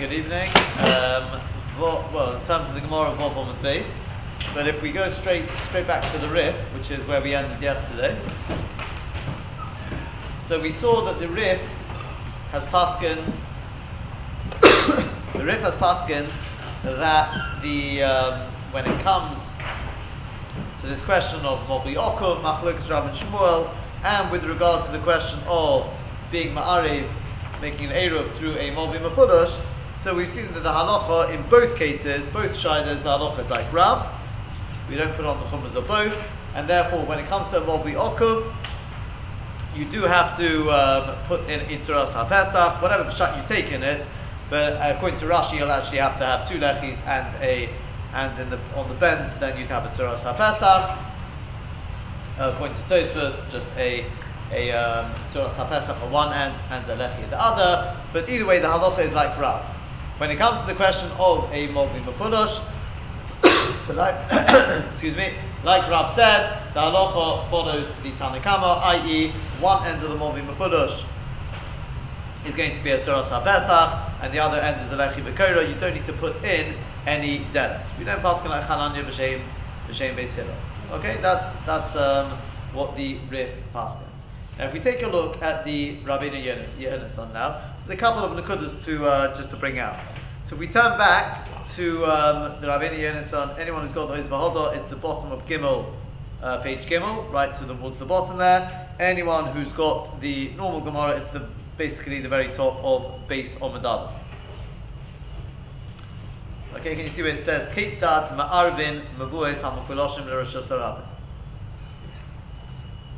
good evening. Um, well, in terms of the Gemara, Vov on the base, but if we go straight straight back to the Rif, which is where we ended yesterday, so we saw that the Rif has paskened. the Rif has paskened that the um, when it comes to this question of Mobi Okum, Machlokas Rav and Shmuel, and with regard to the question of being Ma'arev, making an Eruv through a Mobi Mafudosh, so we've seen that the halacha in both cases, both shilas, the halacha is like Rav. We don't put on the chumras of both, and therefore, when it comes to Movi Okum, you do have to um, put in Itzuras HaPesach, whatever shot you take in it. But according to Rashi, you'll actually have to have two lechis and a and in the on the bends, then you'd have a Tzuras HaPesach. Uh, according to Tosfos, just a a um, HaPesach on one end and a lechi at the other. But either way, the halacha is like Rav. When it comes to the question of a Movi Mafudosh, so like, excuse me, like Rav said, the halacha follows the Tanakama, i.e., one end of the Movi Mafudosh is going to be a Tzoros HaPesach, and the other end is a Lechi Bekora. You don't need to put in any delis. We don't pass like Chananya B'Shem, B'Shem Beisilo. Okay, that's, that's um, what the Rif passes. Now, if we take a look at the Rabbeinu Yonason now, a couple of nakudas to uh, just to bring out. So we turn back to um, the Rabbeinu Yonason, anyone who's got the Vahoda, it's the bottom of Gimel, uh, page Gimel, right to the, towards the bottom there. Anyone who's got the normal Gemara, it's the basically the very top of base Aleph. Okay, can you see where it says Ketzad Ma'arvin Mavues Hamafiloshim L'Rosh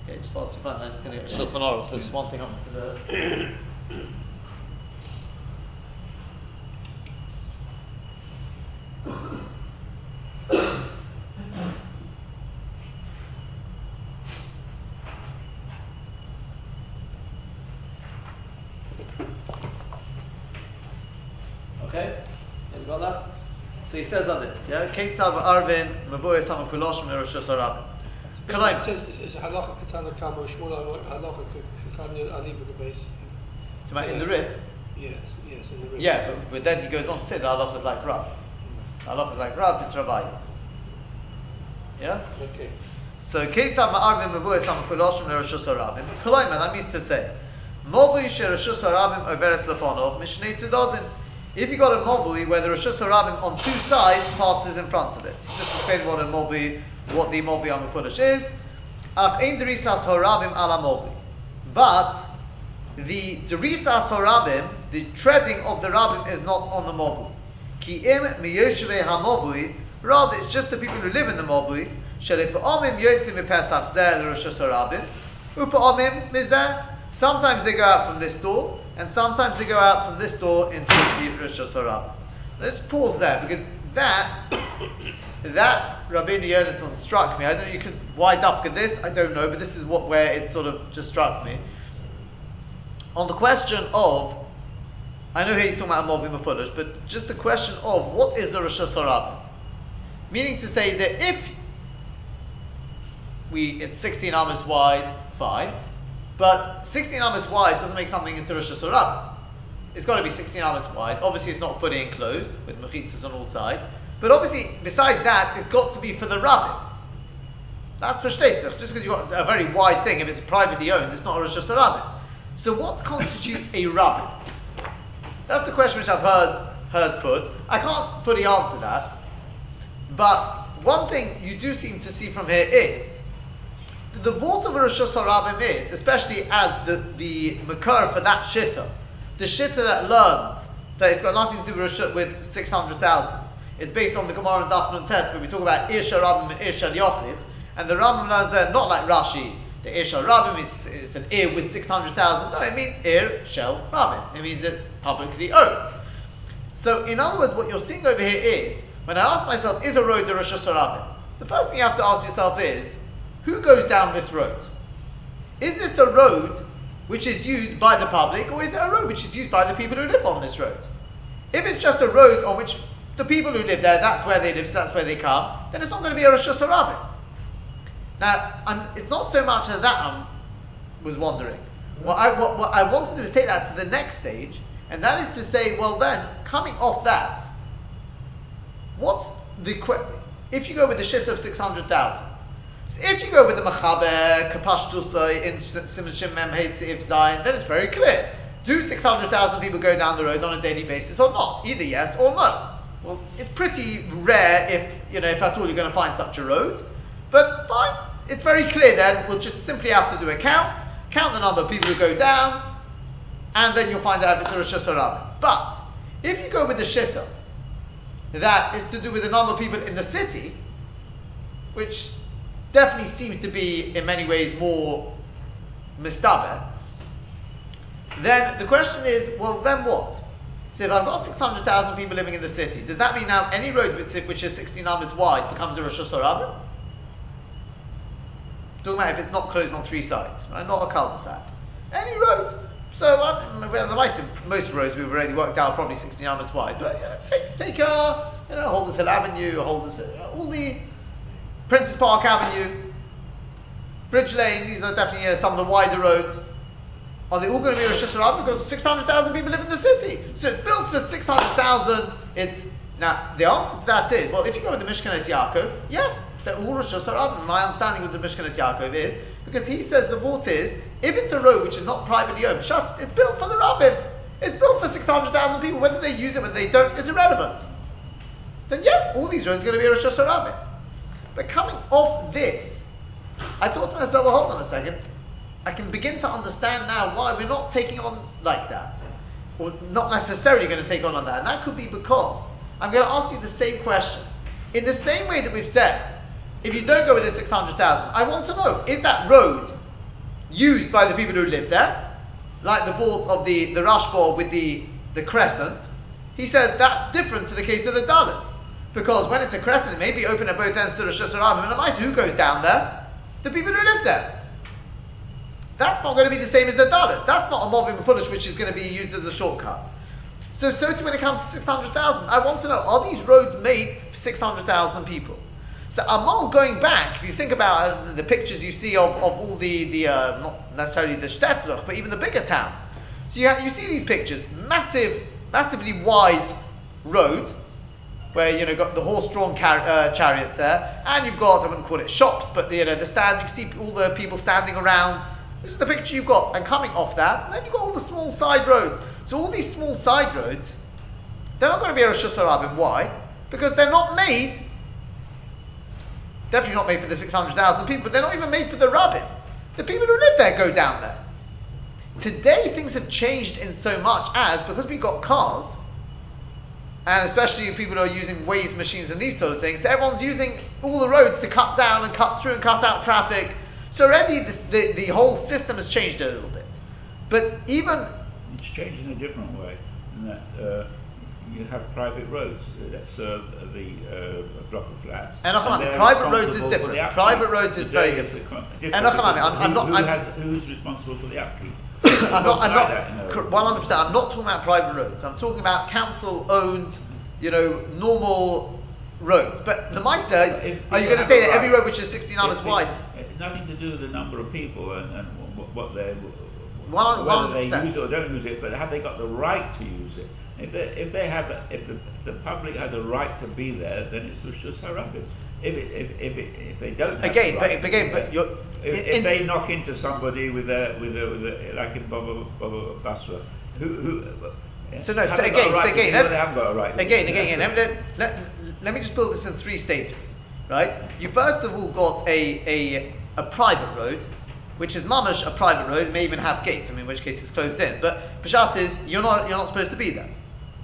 Okay, just whilst you find I'm just going to get Shulchan Aruch. There's one thing on the. Okay? You got that? So he says on this, yeah? Ketzad Arvin Mavues Hamafiloshim L'Rosh Hashanah. It says it's halacha katana kamo shmula halacha katana ali with the base. In the Rif? Yes, yes, in the Rif. Yeah, but, but then he goes on to say the halacha is like Rav. Mm. Halacha is like Rav, it's Rabbi. Yeah? Okay. So, Kesam Ma'arvim Mavuas Hamafiloshim L'Rosh Hashanah. Koloima, that means to say, Movi Sherosh Hashanah Overes Lefonov Mishnei Tzedodin. If you got a mobui where the Rosh Hashanah on two sides passes in front of it, just explain what a mobui what the Movi Amafulish is. Ach ein derisas horabim ala Movi. But the derisas horabim, the treading of the rabbim, is not on the Movi. Ki im miyoshve hamovui. Rather, it's just the people who live in the Movi. Shelif omim yotzim mipesach zer Rosh Hashanah. Upa omim mizeh. Sometimes they go out from this door, and sometimes they go out from this door into the Rosh Hashanah. Let's pause there because that that Rabbeinu Yonason struck me. I don't know you can why dafka this, I don't know, but this is what where it sort of just struck me. On the question of I know he's talking about Movi Mafulish, but just the question of what is a Rosh Hashanah? Meaning to say that if we it's 16 amas wide, fine, but 16 amas wide doesn't make something into Rosh Hashanah. It's got to be 16 amas wide. Obviously, it's not fully enclosed with mechitzas on all sides. But obviously, besides that, it's got to be for the rabbin. That's for shtetzach. Just because you've got a very wide thing, if it's privately owned, it's not a Rosh Hashanah. So what constitutes a rabbin? That's a question which I've heard heard put. I can't fully answer that. But one thing you do seem to see from here is the vault of a Rosh Hashanah is, especially as the, the makar for that shitta, the shitta that learns that it's got nothing to do with 600,000. It's based on the Gemara and Daf test, where we talk about Isha Rabbim and Isha Yochid, and the Rambam learns there not like Rashi. The Isha Rabbim is, is an ear with 600,000. No, it means ear shell Rabbim. It means it's publicly owned. So, in other words, what you're seeing over here is, when I ask myself, is a road the Rosh Hashanah? The first thing you have to ask yourself is, who goes down this road? Is this a road which is used by the public, or is it a road which is used by the people who live on this road? If it's just a road on which the people who live there, that's where they live, so that's where they come, then it's not going to be a Rosh Hashanah. Now, I'm, it's not so much that that I was wondering. What I, what, what I want to do is take that to the next stage And that is to say, well then, coming off that, what's the if you go with the shift of 600,000, so if you go with the Machaber, Kapashtusai, in Simon Shim Mem If Zion, then it's very clear. Do 600,000 people go down the road on a daily basis or not? Either yes or no. Well, it's pretty rare if, you know, if that's all you're going to find such a road. But fine, it's very clear then, we'll just simply have to do a count, count the number of people who go down, and then you'll find out if it's a Rosh Hashanah. But, if you go with the Shitta, that is to do with the number of people in the city, which definitely seems to be in many ways more mistaber, then the question is, well, then what? So if I've got 600,000 people living in the city, does that mean now any road which is 16 amas wide becomes a Rosh Hashanah? Talking about if it's not closed on three sides, right? Not a cul-de-sac. Any road. So um, the most, most roads we've already worked out are probably 16 amas wide. But you know, take take a you know Holders Hill Avenue, Holders all the Princes Park Avenue, Bridge Lane. These are definitely uh, some of the wider roads. Are they all going to be Rosh Hashanah? Because 600,000 people live in the city. So it's built for 600,000. It's now the answer to that is well, if you go with the Mishkanes Yaakov, yes, they're all Rosh Hashanah. My understanding with the Mishkanes Yaakov is because he says the vault is if it's a road which is not privately owned, shut it's built for the rabbin. It's built for 600,000 people. Whether they use it, whether they don't, is irrelevant. Then yeah, all these roads are going to be Rosh Hashanah. But coming off this, I thought to myself, well, hold on a second. I can begin to understand now why we're not taking on like that. Or not necessarily going to take on like that. And that could be because I'm going to ask you the same question. In the same way that we've said, if you don't go with the 600,000, I want to know, is that road used by the people who live there? Like the vault of the, the Rashba with the, the crescent. He says that's different to the case of the Dalit. Because when it's a crescent, it may be open at both ends to the Hashanah. And I say who goes down there? The people who live there. That's not going to be the same as a dalit. That's not a movim foolish which is going to be used as a shortcut. So, so too when it comes to 600,000, I want to know, are these roads made for 600,000 people? So Amal going back, if you think about the pictures you see of, of all the, the uh, not necessarily the Shtetzloch, but even the bigger towns. So you, you see these pictures, massive, massively wide road, where you know got the horse-drawn car- uh, chariots there, and you've got I wouldn't call it shops, but the, you know the stand. You see all the people standing around this is the picture you've got. And coming off that, and then you've got all the small side roads. So all these small side roads, they're not going to be a Rosh Hashanah. Why? Because they're not made, definitely not made for the 600,000 people, but they're not even made for the rabbin. The people who live there go down there. Today things have changed in so much as, because we've got cars, and especially people who are using Waze machines and these sort of things, so everyone's using all the roads to cut down and cut through and cut out traffic so already this, the, the whole system has changed a little bit. But even... It's changed in a different way. In that uh, you have private roads that serve the uh, block of flats. And, and private roads is different. Private roads is very different. different. And I'm not, who, who has, who's responsible for the upkeep? I'm not, I'm not, 100%, I'm not talking about private roads. I'm talking about council owned, you know, normal roads. But the Misa, are you going to say that every road which is 16 hours wide? nothing to do with the number of people and, and what they whether they use it or don't use it, but have they got the right to use it? If they, if they have, if the, if the public has a right to be there, then it's just harabim. If it, if if, it, if they don't again, right but again, but you're, if, in, if they knock into somebody with a with a, with a like in Baba, Baba Basra, who who so no, so again, right so again, let's, right again, again, again, let, let, let, me just build this in three stages, right? You first of all got a, a, a private road, which is mamash a private road, may even have gates, I mean, in which case it's closed in. But Peshat is, you're not, you're not supposed to be there.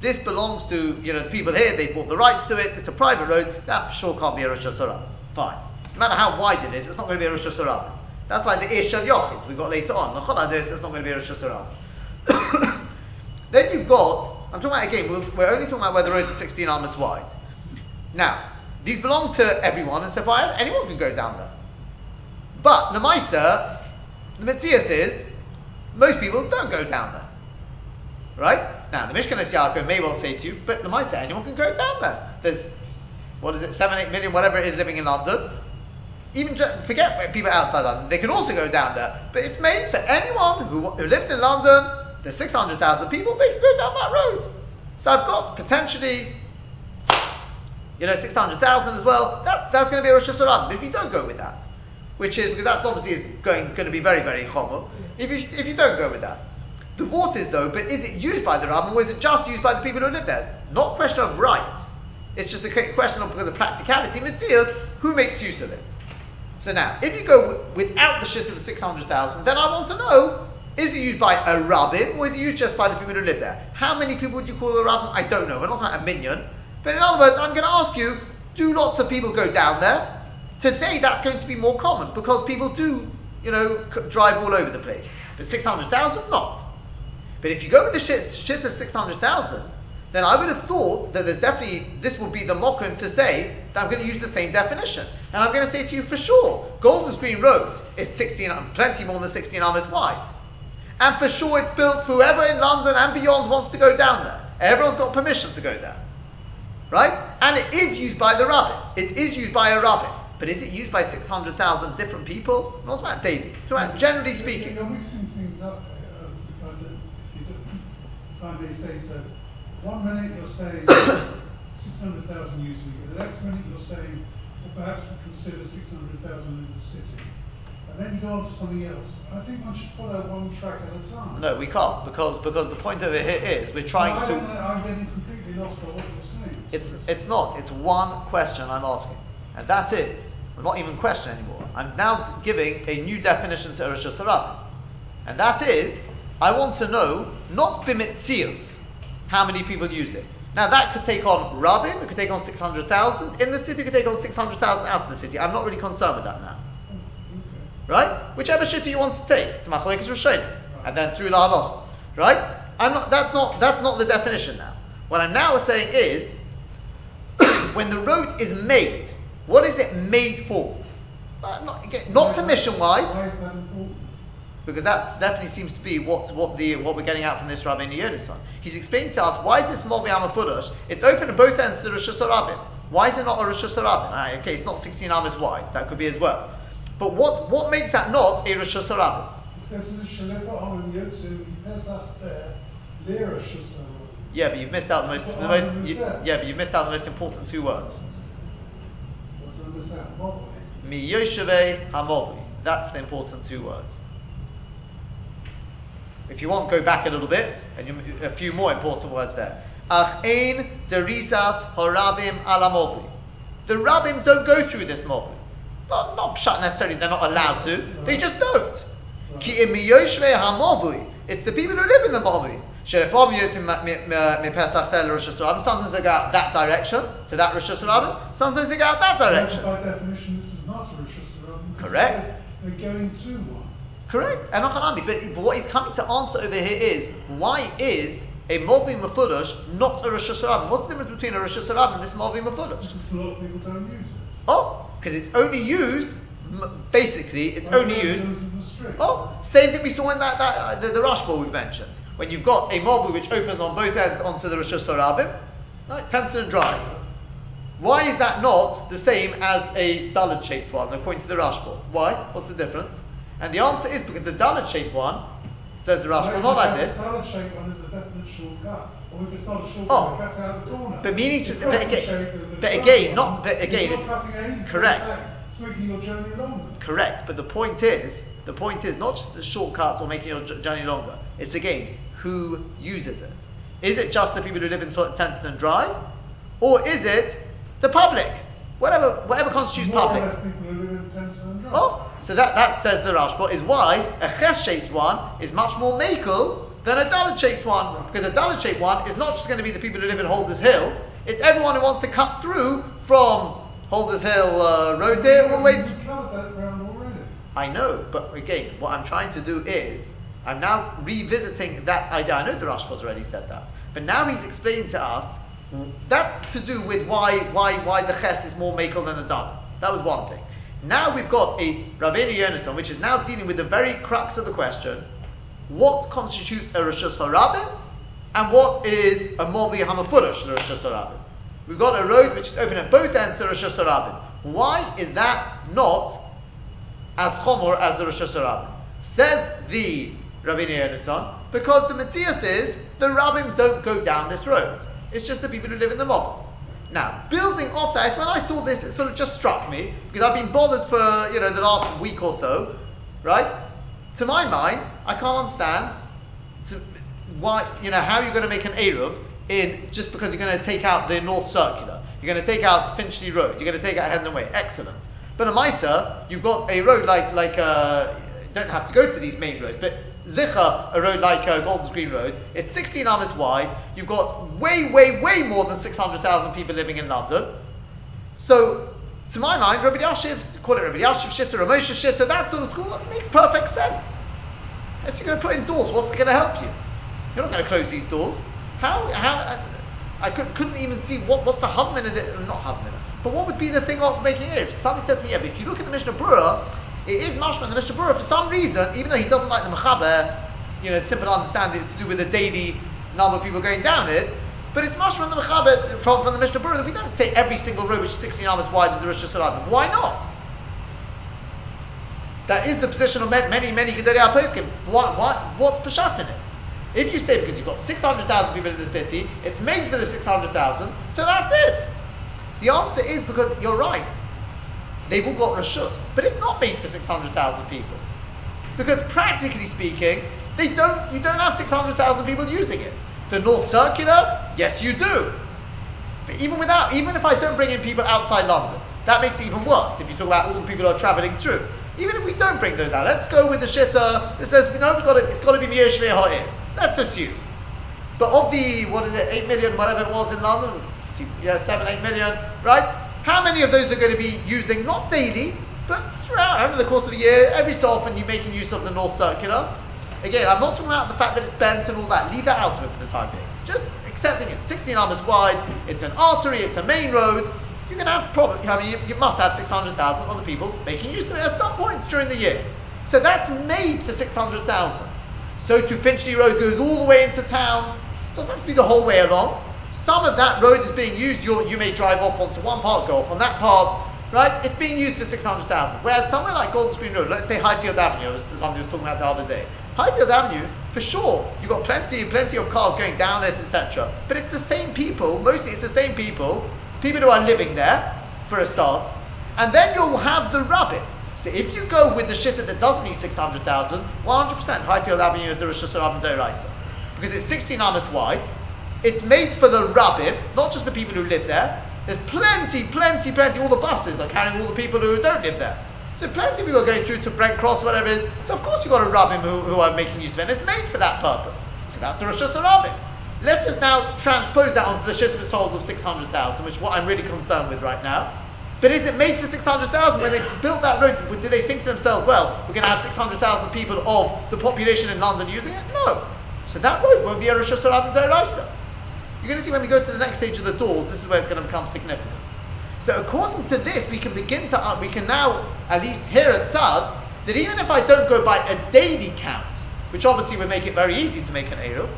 This belongs to, you know, the people here, they bought the rights to it, it's a private road, that for sure can't be a Rosh Hashanah. Fine. No matter how wide it is, it's not going to be a Rosh Hashanah. That's like the Ish al Yochid we got later on. Chaladus, it's not going to be a Rosh Hashanah. Then you've got, I'm talking about again, we're, only talking about where the roads are 16 amas wide. Now, these belong to everyone, and so far anyone can go down there. But Namaisa, the Mitzias is, most people don't go down there. Right? Now, the Mishkanes Yaakov may well say to you, but Namaisa, anyone can go down there. There's, what is it, 7, 8 million, whatever it is, living in London. Even just, forget people outside London, they can also go down there. But it's made for anyone who, who lives in London there's 600,000 people, they can go down that road. So I've got potentially, you know, 600,000 as well. That's, that's going to be a Rosh Hashanah. If you don't go with that, which is, because that's obviously is going, going to be very, very chomer. If you, if you don't go with that. The vote is though, but is it used by the Rabbim or is it just used by the people who live there? Not question of rights. It's just a question of because of practicality, Matthias, who makes use of it. So now, if you go without the shit of the 600,000, then I want to know is it used by a rabbin or is it used just by the people who live there? How many people would you call a rabbin? I don't know. We're not like a minion. But in other words, I'm going to ask you do lots of people go down there? Today, that's going to be more common because people do, you know, drive all over the place. But 600,000, not. But if you go with the shit, shit of 600,000, then I would have thought that there's definitely, this would be the mokum to say that I'm going to use the same definition. And I'm going to say to you for sure, Golders Green Road is 16, plenty more than 16 amas wide. And for sure it's built for whoever in London and beyond wants to go down there. Everyone's got permission to go there. Right? And it is used by the rabbit. It is used by a rabbit. But is it used by 600,000 different people? Not about daily. It's about uh, generally speaking. You're mixing things up, uh, if, I, if, you if I may say so. One minute you're saying 600,000 using it, the next minute you're saying, well, perhaps we consider 600,000 in the city. And then you go on to something else. I think one should follow one track at a time. No, we can't because because the point of it here is we're trying no, to. I'm getting completely lost by what you're saying. It's it's not. It's one question I'm asking, and that is well, not even question anymore. I'm now giving a new definition to Rosh Sarab. and that is I want to know not bimitzius how many people use it. Now that could take on Rabin, it could take on 600,000 in the city, it could take on 600,000 out of the city. I'm not really concerned with that now. Right? Whichever city you want to take. It's Machlekes Rishonim. And then through La'adol. Right? I'm not, that's, not, that's not the definition now. What I'm now saying is, when the road is made, what is it made for? Uh, not, again, not permission wise because that definitely seems to be what what the what we're getting out from this Rabbi Yonason. He's explaining to us why is this Movi Amafudash? It's open at both ends to the Rosh Hashanah. Why is it not a Rosh Hashanah? Right, okay, it's not 16 amas wide. That could be as well. But what what makes that not a Rosh Hashanah? Yeah, but you've missed out the most, the most you, yeah, but you've missed out the most important two words. Mi Yosheve Hamovi. That's the important two words. If you want, go back a little bit, and you, a few more important words there. Ach ein derisas horabim alamovi. The rabbim don't go through this movi. Not, not shut necessarily, they're not allowed to. They just don't. Ki It's the people who live in the movi. Sometimes they go out that direction, to that Rosh Hashanah. Sometimes they go out that direction. By definition, this is not a Rosh Hashanah. Correct. They're going to one. Correct. But, but what he's coming to answer over here is why is a Movi Mefurish not a Rosh Hashanah? What's the difference between a Rosh Hashanah and this Mefurish? Because a lot of people don't use it. Oh, because it's only used, basically, it's only used. Oh, same thing we saw in that, that uh, the, the Rashba we mentioned. When you've got a Movi which opens on both ends onto the Rosh Hashanah, right, Tennyson Drive. Why is that not the same as a Dalit shaped one, according to the Rashba? Why? What's the difference? And the answer is because the Dalit shaped one, says the Rashba, not like this. The Dalit shaped one is a definite shortcut. Or if it's not a shortcut, oh, it cuts out the corner. But meaning to, but again, but again, not, but again, it's, correct. Making your journey longer. Correct, but the point is, the point is not just the shortcut or making your journey longer. It's again who uses it. Is it just the people who live in Tennyson Drive, or is it the public? Whatever, whatever constitutes More public. Or less people who live in Drive. Oh, so that, that says the Rashba is why a ches shaped one is much more makel than a Dalit shaped one. Because a Dalit shaped one is not just going to be the people who live in Holders Hill, it's everyone who wants to cut through from Holders Hill uh, Road here all the way to. I know, but again, what I'm trying to do is I'm now revisiting that idea. I know the Rashba's already said that, but now he's explaining to us that's to do with why why why the ches is more makel than the dalit. That was one thing. Now we've got a Rabbeinu Yonason, which is now dealing with the very crux of the question: what constitutes a Rosh Hashanah and what is a Movi Hamafurish Rosh Hashanah? We've got a road which is open at both ends to Rosh Hashanah. Why is that not as chomor as the Rosh Hashanah? Says the Rabbi Yonasan, because the Matthias is the rabbim don't go down this road. It's just the people who live in the mob. Now, building off that, when I saw this, it sort of just struck me because I've been bothered for you know the last week or so, right? To my mind, I can't understand to, why you know how you're going to make an eruv in just because you're going to take out the North Circular, you're going to take out Finchley Road, you're going to take out Hendon Way. Excellent. But a Misa, you've got a road like like uh, don't have to go to these main roads, but Zicha, a road like uh, Golders Green Road, it's 16 amas wide. You've got way, way, way more than 600,000 people living in London. So, to my mind, Rabbi Yashiv, call it Rabbi Yashiv Shitta, Ramosha Shitta, that sort of school, that makes perfect sense. As you're going to put in doors, what's going to help you? You're not going to close these doors. How, how, I could, not even see what, what's the hubman in it, not hubman, but what would be the thing of making it? Somebody said to me, yeah, but if you look at the Mishnah Berurah, it is mashma in the Mishnah for some reason, even though he doesn't like the mechaber, you know, simple to understand it's to do with the daily number of people going down it. But it's mashma in the mechaber from, from the Mishnah that we don't say every single road which is 16 hours wide is the Rosh Hashanah. Why not? That is the position of many, many Gedolei HaPoskim. What, what, what's Peshat in it? If you say because you've got 600,000 people in the city, it's made for the 600,000, so that's it. The answer is because you're right. They've all got rashus, but it's not made for 600,000 people. Because practically speaking, they don't, you don't have 600,000 people using it. The North Circular, yes you do. But even without, even if I don't bring in people outside London, that makes it even worse if you talk about all the people who are travelling through. Even if we don't bring those out, let's go with the shitter that says, no, we've got to, it's got to be Miyashvei Ha'ir. Let's assume. But of the, what is it, 8 million, whatever it was in London, yeah, 7, 8 million, right? How many of those are going to be using, not daily, but throughout, over the course of a year, every so often you're making use of the North Circular? Again, I'm not talking about the fact that it's bent and all that. Leave that out of it for the time being. Just accepting it's 16 amas wide, it's an artery, it's a main road. You're going to have probably, I mean, you, you must have 600,000 other people making use of it at some point during the year. So that's made for 600,000. So to Finchley Road goes all the way into town. Doesn't have to be the whole way along. Some of that road is being used. you you may drive off onto one part, go off on that part, right? It's being used for 600,000. Whereas somewhere like Golders Green Road, let's say Highfield Avenue, as somebody was talking about the other day. Highfield Avenue, for sure, you've got plenty, plenty of cars going down it, etc. But it's the same people, mostly it's the same people, people who are living there, for a start, and then you'll have the rabbit. So if you go with the shitter that doesn't need 600,000, 100% Highfield Avenue is a Rosh Hashanah Because it's 16 amas wide, it's made for the rabbim, not just the people who live there. There's plenty, plenty, plenty, all the buses are carrying all the people who don't live there. So plenty of people are going through to Brent Cross, or whatever it is. So of course you've got a rabbim who, who are making use of it, and it's made for that purpose. So that's the Rosh Hashanah Let's just now transpose that onto the Shittim souls of 600,000, which is what I'm really concerned with right now. But is it made for 600,000? When they built that road, did they think to themselves, well, we're going to have 600,000 people of the population in London using it? No. So that road won't be a Rosh Hashanah Deraisa. You're going to see when we go to the next stage of the doors, this is where it's going to become significant. So according to this, we can begin to, uh, we can now at least hear at Tzad, that even if I don't go by a daily count, which obviously would make it very easy to make an Eruv,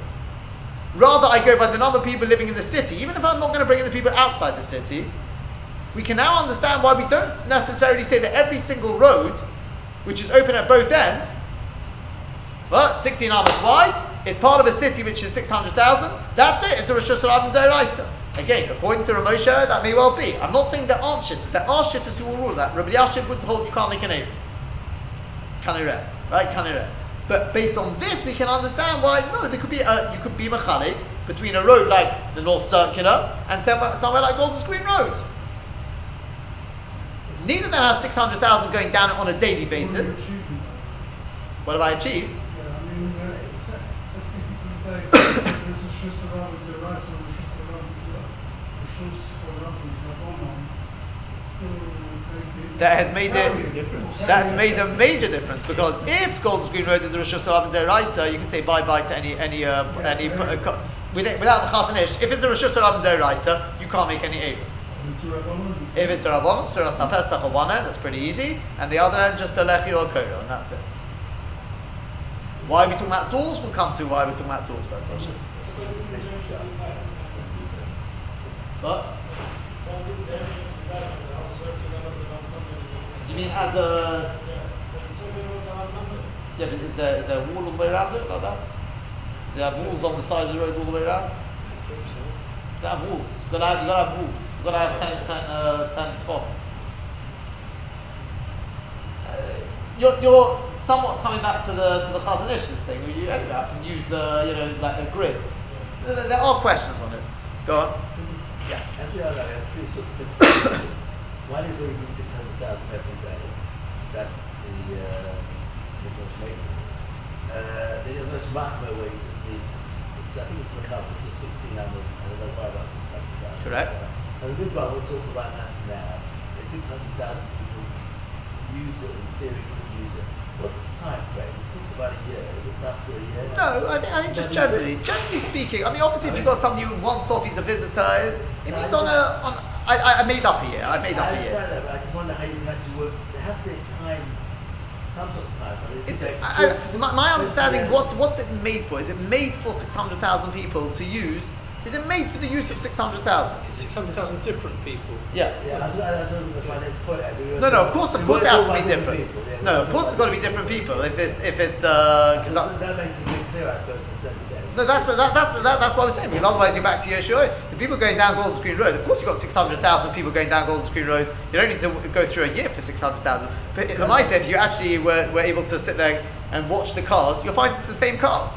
rather I go by the number of people living in the city, even if I'm not going to bring in the people outside the city, we can now understand why we don't necessarily say that every single road, which is open at both ends, well, 16 amas wide, it's part of a city which is 600,000. That's it. It's a Rosh Hashanah. Again, according to Ramosha, that may well be. I'm not saying there aren't shitters. There are who will rule that. Rabbi Yashib would hold you can't make an Eruv. Kanireh. Right? Kanireh. But based on this, we can understand why, no, there could be a, you could be machalik between a road like the North Circular and somewhere, somewhere like Golders Green Road. Neither of them has 600,000 going down on a daily basis. What have I achieved? That has made it. That's made a major difference because if Golders Green Road is a Rosh Hashanah Deraisa, you can say bye bye to any any uh, any uh, without the Chazon Ish. If it's a Rosh Hashanah Deraisa, you can't make any Eruv. If it's a Rabbanon, Tzuras HaPesach on one end, that's pretty easy, and the other end just a Lechi or Koro, and that's it. Why are we talking about doors? We'll come to why we're talking about doors, but Hashem. What? You mean as a? Yeah, but is there, is there a wall all the way around it like that? Do you have walls on the side of the road all the way around? You have walls. You gotta have, you gotta have walls. You gotta have ten, ten, uh, ten spot. Uh, you're, you're somewhat coming back to the to the Chazon Ish's thing, where you anyway, I can use uh, you know like a grid. There, there are questions on it. Go on. Yeah. As we are have three sort of principles. One is where you need 600,000 every day. That's the uh, the most maker. Uh, then you have most Mahma where you just need, I think it's Makaba, just 16 animals and then don't worry about 600,000. Correct. Uh, and the Midbar, we'll talk about that now. There's 600,000 people use it, in theory could use it. What's the time frame? We talked about a year. Is it enough for a year? No, I think, I think just generally, generally speaking. I mean, obviously, if you've got somebody who wants off, he's a visitor. It, it means on a on. I, I made up a year. I made up I a year. understand that, but I just wonder how you can actually work. There has to be a time, some sort of time. I mean, It's, like I, I, my, my understanding is what's what's it made for? Is it made for six hundred thousand people to use? Is it made for the use of six hundred thousand? It's 600,000 different people. Yes. Yeah, that's, that's. No, no. Of course, of We course, it weren't has to be different. people, yeah, No, of course, it's talking got to be different people. If it's if it's uh, So because that makes it a bit clearer, I suppose, in a sense. Yeah. No, that's that, that's that, that's what I was saying. Because otherwise, you're back to Yeshua. The people going down Golders Green Road. Of course, you've got six hundred thousand people going down Golders Green Road. You don't need to go through a year for six hundred thousand. But Lamaisa, if you actually were, were able to sit there and watch the cars, you'll find it's the same cars.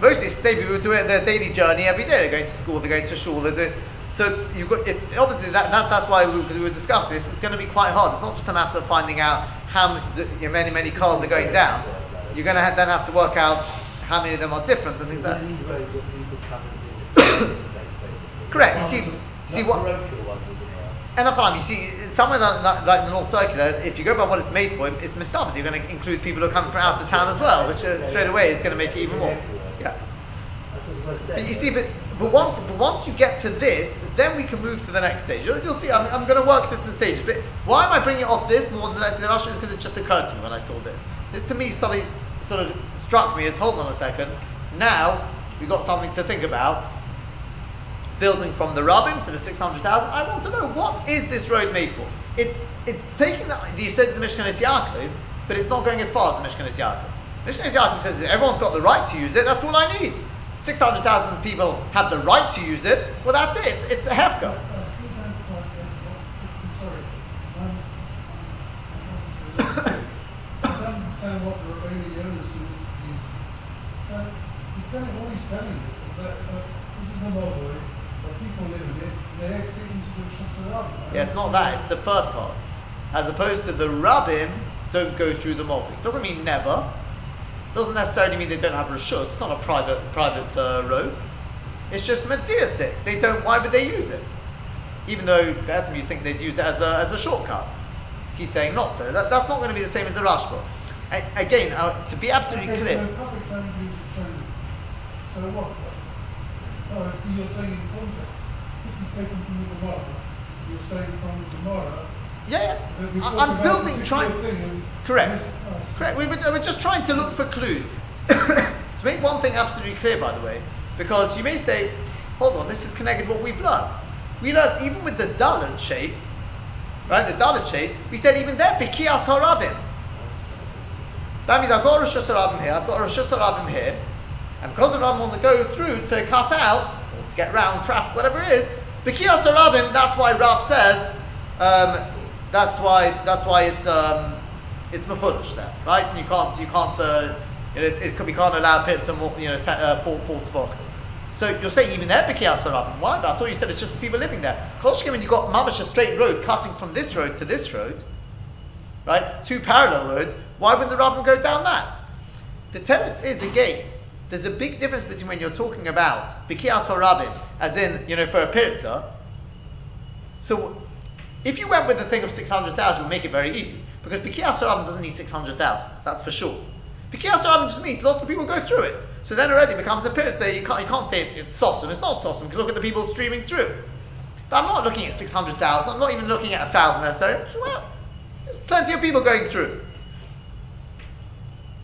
The same people do it their daily journey every day. They're going to school. They're going to shul. They're doing. So you've got it's obviously that, that that's why we, we were discussing this. It's going to be quite hard. It's not just a matter of finding out how many many cars are going down. You're going to ha- then have to work out how many of them are different and things like that. come. Correct, you see- not see what-. And you see, somewhere like, like, like the North Circular, if you go by what it's made for, it's mistabed. You're going to include people who coming from out of town as well, which uh, straight away is going to make it even more. What's worth But you see, but, but once but once you get to this, then we can move to the next stage. You'll, you'll see, I'm, I'm going to work this in stages. But why am I bringing it off this more than the next Is because it just occurred to me when I saw this. This to me suddenly sort of struck me as, hold on a second, now we've got something to think about. Building from the Rabbim to the 600,000, I want to know what is this road made for? It's it's taking the, the Yisod of the Mishkan Yaakov, but it's not going as far as the Mishkan Yaakov. Mishkan Yaakov says everyone's got the right to use it, that's all I need. 600,000 people have the right to use it, well that's it, it's, it's a hefka. Understand what the Rabbani Yonus is, is, he's telling, all he's telling us is that, uh, this is the Mobile, but people live in it, they exit into the Shasarab. Yeah, it's not that, it's the first part. As opposed to the Rabbim don't go through the Movlik. Doesn't mean never. Doesn't necessarily mean they don't have Rashus. It's not a private private uh, road. It's just Metziastic. They don't, why would they use it? Even though, that's you think they'd use it as a, as a shortcut. He's saying not so. That, that's not going to be the same as the Rashba. A- again, uh, to be absolutely okay, clear. So public it. So what? Oh, I see you're saying in context. This is taken from the Gemara. You're saying from the Gemara Yeah, yeah. we I- I'm building, trying. thing Correct. this- I see. Correct. We were, we're just trying to look for clues. to make one thing absolutely clear, by the way, because you may say, hold on, this is connected to what we've learned. We learned even with the Dalit shaped, right, the Dalit shape, we said even there, Bikiyas Harabim. That means I've got a Rosh Hashanah here, I've got a Rosh Hashanah here, and because the Ram want to go through to cut out, or to get round traffic, whatever it is, Bikiyas Harabim, that's why Rav says, um, that's why, that's why it's, um, it's mafulish there, right? So you can't, so you can't, uh, you know, it's, we can't allow people to, you know, te- uh, fall, fall to Vok. So you're saying even there Bikiyas Harabim. Why? But I thought you said it's just the people living there. Kolshkim, when you've got mamash a straight road cutting from this road to this road, right? Two parallel roads. Why wouldn't the Rabbim go down that? The teretz is again. There's a big difference between when you're talking about bikiyas harabim, as in you know for a piritza. So if you went with the thing of six hundred thousand, it would make it very easy because bikiyas harabim doesn't need six hundred thousand. That's for sure. Bikiyas harabim just means lots of people go through it. So then already it becomes a piritza. You can't you can't say it's, it's. It's not sosim because look at the people streaming through. But I'm not looking at six hundred thousand. I'm not even looking at a thousand necessarily. Well, there's plenty of people going through.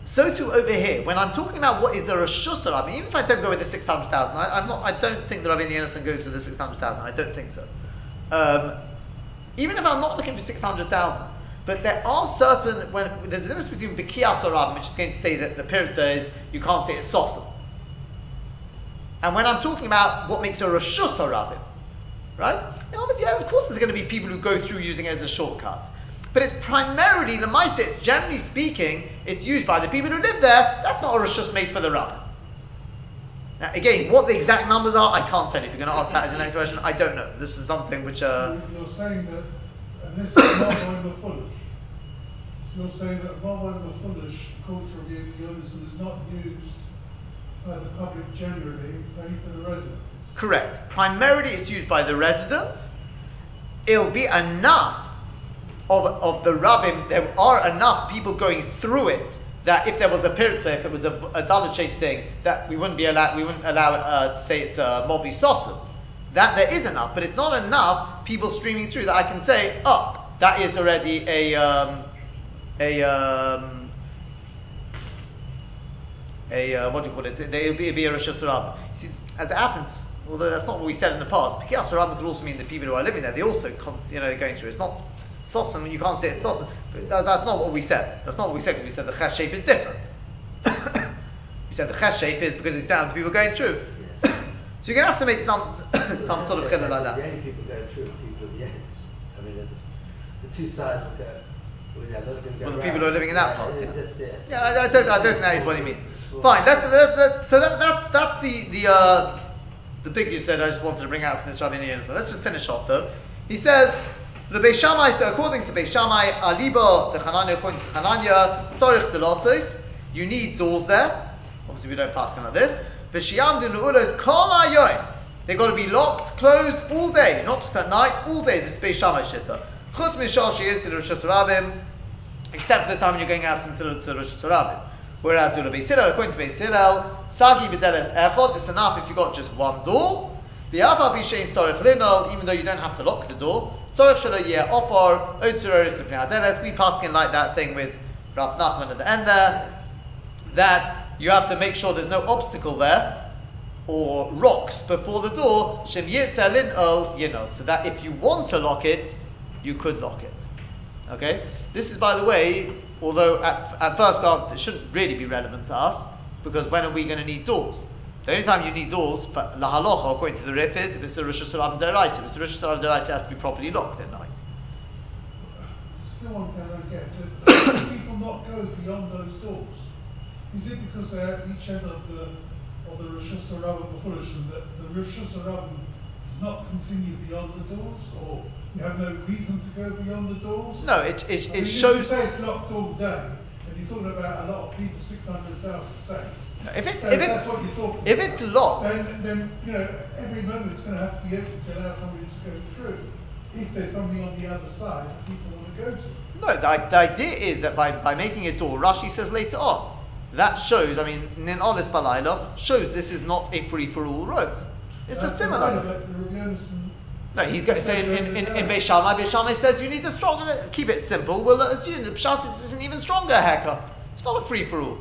So too over here, when I'm talking about what is a Rosh Hashanah, even if I don't go with the 600,000, I, I'm not, I don't think that Rabbi Yonason goes with the 600,000, I don't think so. Um, even if I'm not looking for 600,000, But there are certain when there's a difference between Bikias or Rabbim, which is going to say that the Piritza is you can't say it's Sosa. And when I'm talking about what makes a Rashus Rabbim, right? And obviously, yeah, of course, there's going to be people who go through using it as a shortcut. But it's primarily the It's generally speaking, it's used by the people who live there. That's not a Rashus made for the Rabbim. Now, again, what the exact numbers are, I can't tell you. If you're going to ask that as your next question, I don't know. This is something which. Uh, you're saying that, and this is not the foolish. So you're saying that Mawam foolish, according to Rabbi Yonason, is not used by the public generally, only for the residents. Correct. Primarily, it's used by the residents. It'll be enough of, of the rabbim. There are enough people going through it that if there was a piritza, if it was a, a dalit shaped thing, that we wouldn't be allowed, we wouldn't allow it uh, to say it's a mobi sosu. That there is enough, but it's not enough people streaming through that I can say, oh, that is already a um, a um, a uh, what do you call it? It would be, be a Rosh Hashanah. See, as it happens, although that's not what we said in the past, Hashanah could also mean the people who are living there. They also, you know, going through. It's not Sosan, you can't say it's Sosan. But that's not what we said. That's not what we said because we said the Ches shape is different. we said the Ches shape is because it's down to people going through. so you're going to have to make some some sort of chillah like that. The only people going through are people at the end. I mean, the, the two sides will go. Well, yeah, well, the people who are living in that part. Yeah, just, yes. yeah I, I, don't, I don't think that is what he means. Fine, that's, that's, that's so that, that's that's the the uh, the big you said I just wanted to bring out from this Rabbi So let's just finish off though. He says the Beis Shammai, so according to Beis Shammai, Aliba to Hananya, according to Hananya, Tzorich Telosos, you need doors there. Obviously, we don't pass on this. V'shiyamdu nu'ulos. They've got to be locked, closed all day, not just at night, all day. This is Beis Shammai shitta. Chutz mishal sheyis to Rosh Hashanah, except for the time you're going out into the Rosh Hashanah. Whereas Ula Beis Hillel, according to Beis Hillel, Sagi B'deles Echot, it's enough if you've got just one door. Even though you don't have to lock the door. Tzorich Shelo Yeh Ofar, Otzuroris L'Pnei Adeles, we pass in like that thing with Raf Nachman at the end there, that you have to make sure there's no obstacle there, or rocks before the door, Shem you know, so that if you want to lock it, you could lock it. Okay? This is, by the way, although at, at first glance it shouldn't really be relevant to us, because when are we going to need doors? The only time you need doors for la halacha, according to the Rif, is if it's a Rosh Hashanah deraisa. If it's a Rosh Hashanah deraisa, it has to be properly locked at night. Still one thing I get: do people not go beyond those doors? Is it because they're at each end of the of the Rosh Hashanah before that the Rosh Hashanah does not continue beyond the doors, or you have no reason to go beyond the doors? No, it, it, it shows. You say it's locked all day, and you're talking about a lot of people, 600,000 if it's, so if it's, if about. it's locked, then, then you know every moment it's going to have to be open to allow somebody to go through. If there's something on the other side that people want to go to. No, the, the idea is that by, by making a door, Rashi says later on, that shows, I mean, Nin Olis Balayla shows this is not a free for all road. It's a similar. No, he's going to say in, in, in, in Beis Shammai, Beis Shammai says you need a stronger, keep it simple. We'll assume the Pshat is an even stronger hacker. It's not a free for all.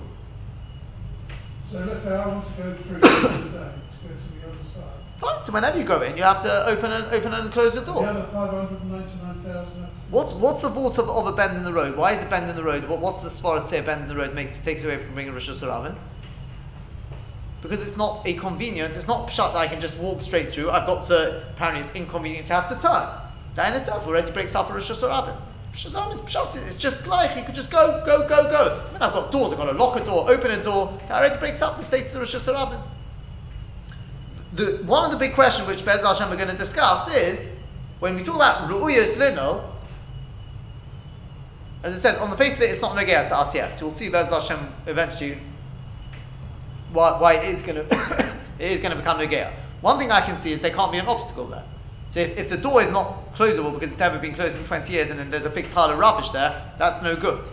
So let's say I want to go through the day to go to the other side. Fine, so whenever you go in, you have to open and open and close the door. The other 599,000. What's, what's the vault of, of a bend in the road? Why is a bend in the road? What, what's the Svarad say a bend in the road makes takes away from being a Rosh Hashanah? because it's not a convenience, it's not shut that I can just walk straight through. I've got to, apparently it's inconvenient to have to turn. That in itself already breaks up a Rosh Hashanah. Hashanah is it's just like you could just go, go, go, go. I mean, I've got doors, I've got to lock a door, open a door, already breaks up the state of the Rosh Hashanah. The, one of the big questions which Bez Hashem we're going to discuss is, when we talk about Ru'uyas Lino, as I said, on the face of it, it's not negaya to us yet. We'll see Bez Hashem eventually why, why it is going to it is going to become negaya. One thing I can see is there can't be an obstacle there. So if, if the door is not closable because it's never been closed in 20 years and then there's a big pile of rubbish there, that's no good.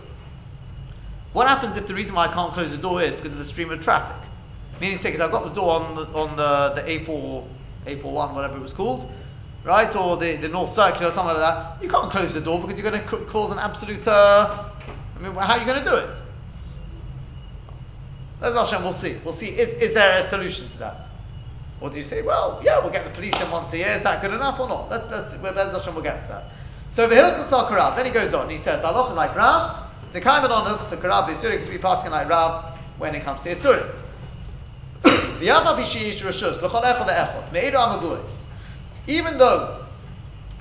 What happens if the reason why I can't close the door is because of the stream of traffic? Meaning, say, because I've got the door on the, on the, the A4, A41, whatever it was called, right, or the, the North Circular, or something like that, you can't close the door because you're going to cause an absolute, uh, I mean, how are you going to do it? That's Hashem, we'll see. We'll see. Is, is there a solution to that? Or do you say, well, yeah, we'll get the police in once a year. Is that good enough or not? Let's, let's, Bez we'll get to that. So the Hilchas Karav, then he goes on, he says, I Allah like Rav, the Kaiman on Hilchas Karav, the Isurim, because we passing like Rav when it comes to the Isurim. Even though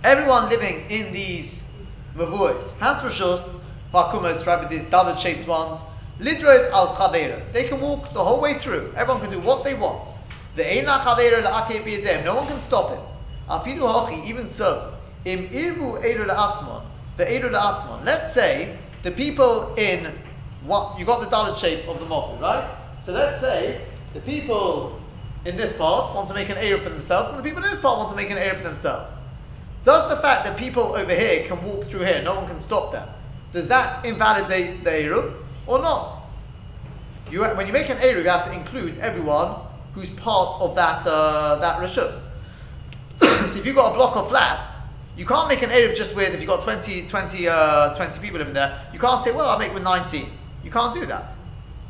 everyone living in these mavuos has rishus, is described with these dotted shaped ones, lidros al chavera. They can walk the whole way through. Everyone can do what they want. The. No one can stop him. Afidu hachi, even so, im irvu la'atzmon, the la'atzmon. Let's say the people in what you got the dotted shape of the mofu, right? So let's say the people in this part want to make an Eruv for themselves, and the people in this part want to make an Eruv for themselves. Does the fact that people over here can walk through here, no one can stop them, does that invalidate the Eruv or not? You, when you make an Eruv, you have to include everyone who's part of that, uh, that Rishus. so if you've got a block of flats, you can't make an Eruv just with, if you've got 20, 20, uh, 20 people living there, you can't say, well, I'll make with 19. You can't do that.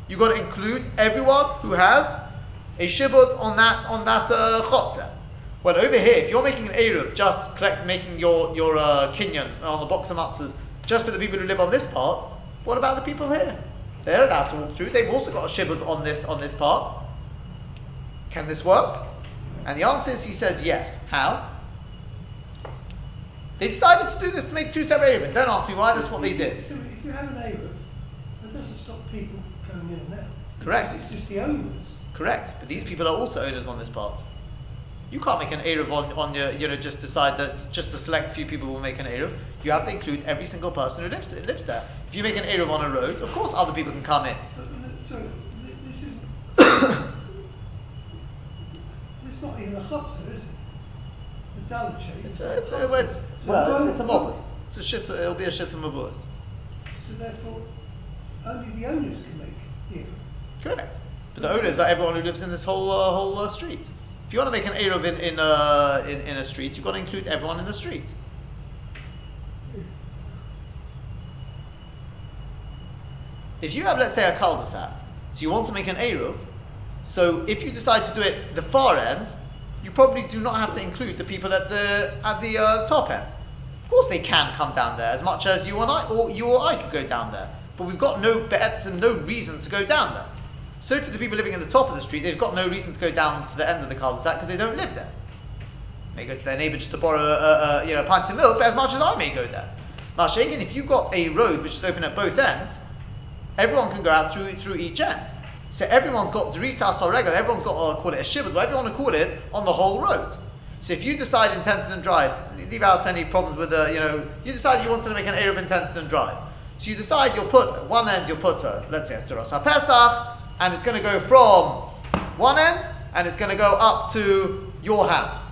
You've got to include everyone who has a shibud on that on that uh, chotzer. Well, over here, if you're making an eruv, just collect, making your your uh, on the box of matzahs just for the people who live on this part, what about the people here? They're allowed to walk through. They've also got a shibud on this on this part. Can this work? And the answer is, he says yes. How? They decided to do this to make two separate Eruv. Don't ask me why. That's what they did. So if you have an Eruv, that doesn't stop people coming in and out. Correct. It's just the owners. Correct. But these people are also owners on this part. You can't make an Eruv on, on your, you know, just decide that just a select few people will make an Eruv. You have to include every single person who lives, lives there. If you make an Eruv on a road, of course other people can come in. But, but, sorry, this isn't. It's not even a chotzer, is it? The dalit shape. It's a, it's a, it's, so well, it's, it's a movel. It's a shit. It'll be a shit from voice. So therefore, only the owners can make Eruv. Correct. But the owners are everyone who lives in this whole uh, whole uh, street. If you want to make an Eruv in in, uh, in in a street, you've got to include everyone in the street. If you have, let's say, a cul-de-sac, so you want to make an Eruv, so if you decide to do it the far end, you probably do not have to include the people at the at the uh, top end. Of course, they can come down there as much as you and I, or you or I could go down there. But we've got no bets and no reason to go down there. So to the people living at the top of the street, they've got no reason to go down to the end of the cul-de-sac because they don't live there. May go to their neighbour just to borrow a, a, you know, a pint of milk, but as much as I may go there. Mashakin, if you've got a road which is open at both ends, everyone can go out through through each end. So everyone's got Drisa Sorega, everyone's got to call it a shibud, whatever you want to call it, on the whole road. So if you decide in Tennyson Drive, leave out any problems with the, you know, you decide you want to make an Eruv in Tennyson Drive. So you decide you'll put, at one end you'll put a, let's say a Tzuras HaPesach, and it's going to go from one end and it's going to go up to your house.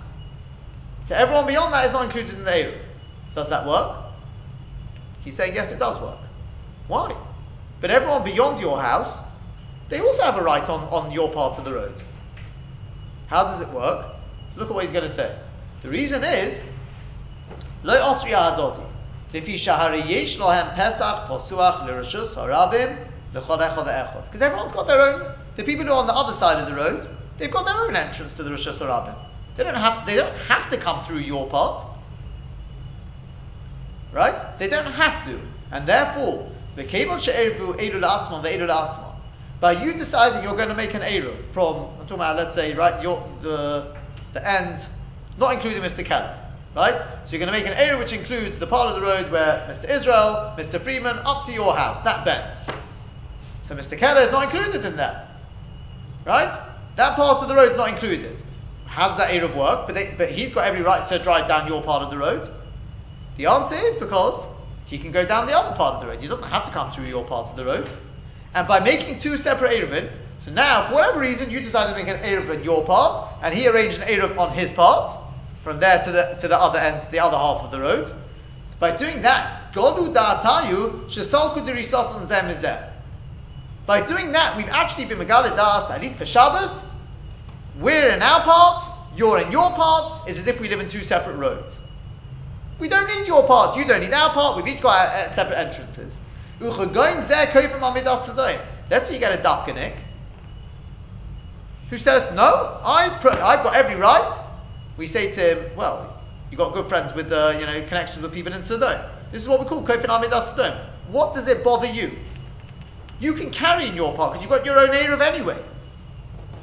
So everyone beyond that is not included in the Eruv. Does that work? He's saying yes, it does work. Why? But everyone beyond your house, they also have a right on, on your part of the road. How does it work? Look at what he's going to say. The reason is, Lo Osri Adoti. Lefi Shahari Yesh Lohem Pesach Posuach Lirashus Harabim because everyone's got their own. The people who are on the other side of the road, they've got their own entrance to the Rosh Hashanah. They don't have. They don't have to come through your part, right? They don't have to, and therefore, the kebon she'eruv eirul atzman ve'eirul atzman. By you deciding you're going to make an eruv from, I'm talking about, let's say, right, your the the end, not including Mr. Keller, right? So you're going to make an eruv which includes the part of the road where Mr. Israel, Mr. Freeman, up to your house, that bend. So Mr. Keller is not included in that. Right? That part of the road is not included. How does that Eruv work? But, they, but he's got every right to drive down your part of the road. The answer is because he can go down the other part of the road. He doesn't have to come through your part of the road. And by making two separate Eruvin, so now, for whatever reason, you decided to make an Eruv in your part, and he arranged an Eruv on his part, from there to the, to the other end, to the other half of the road. By doing that, Godu Da'atayu, Shesalku Dirisasun Zemizeh. By doing that, we've actually been Megalid Das, at least for Shabbos, we're in our part, you're in your part, it's as if we live in two separate roads. We don't need your part, you don't need our part, we've each got our, our separate entrances. Let's say you get a Dafkanik who says, No, I I've got every right. We say to him, Well, You got good friends with, uh, you know, connections with people in Sodom. This is what we call Kofin Amidas Sodom. What does it bother you? You can carry in your part because you've got your own Eruv anyway.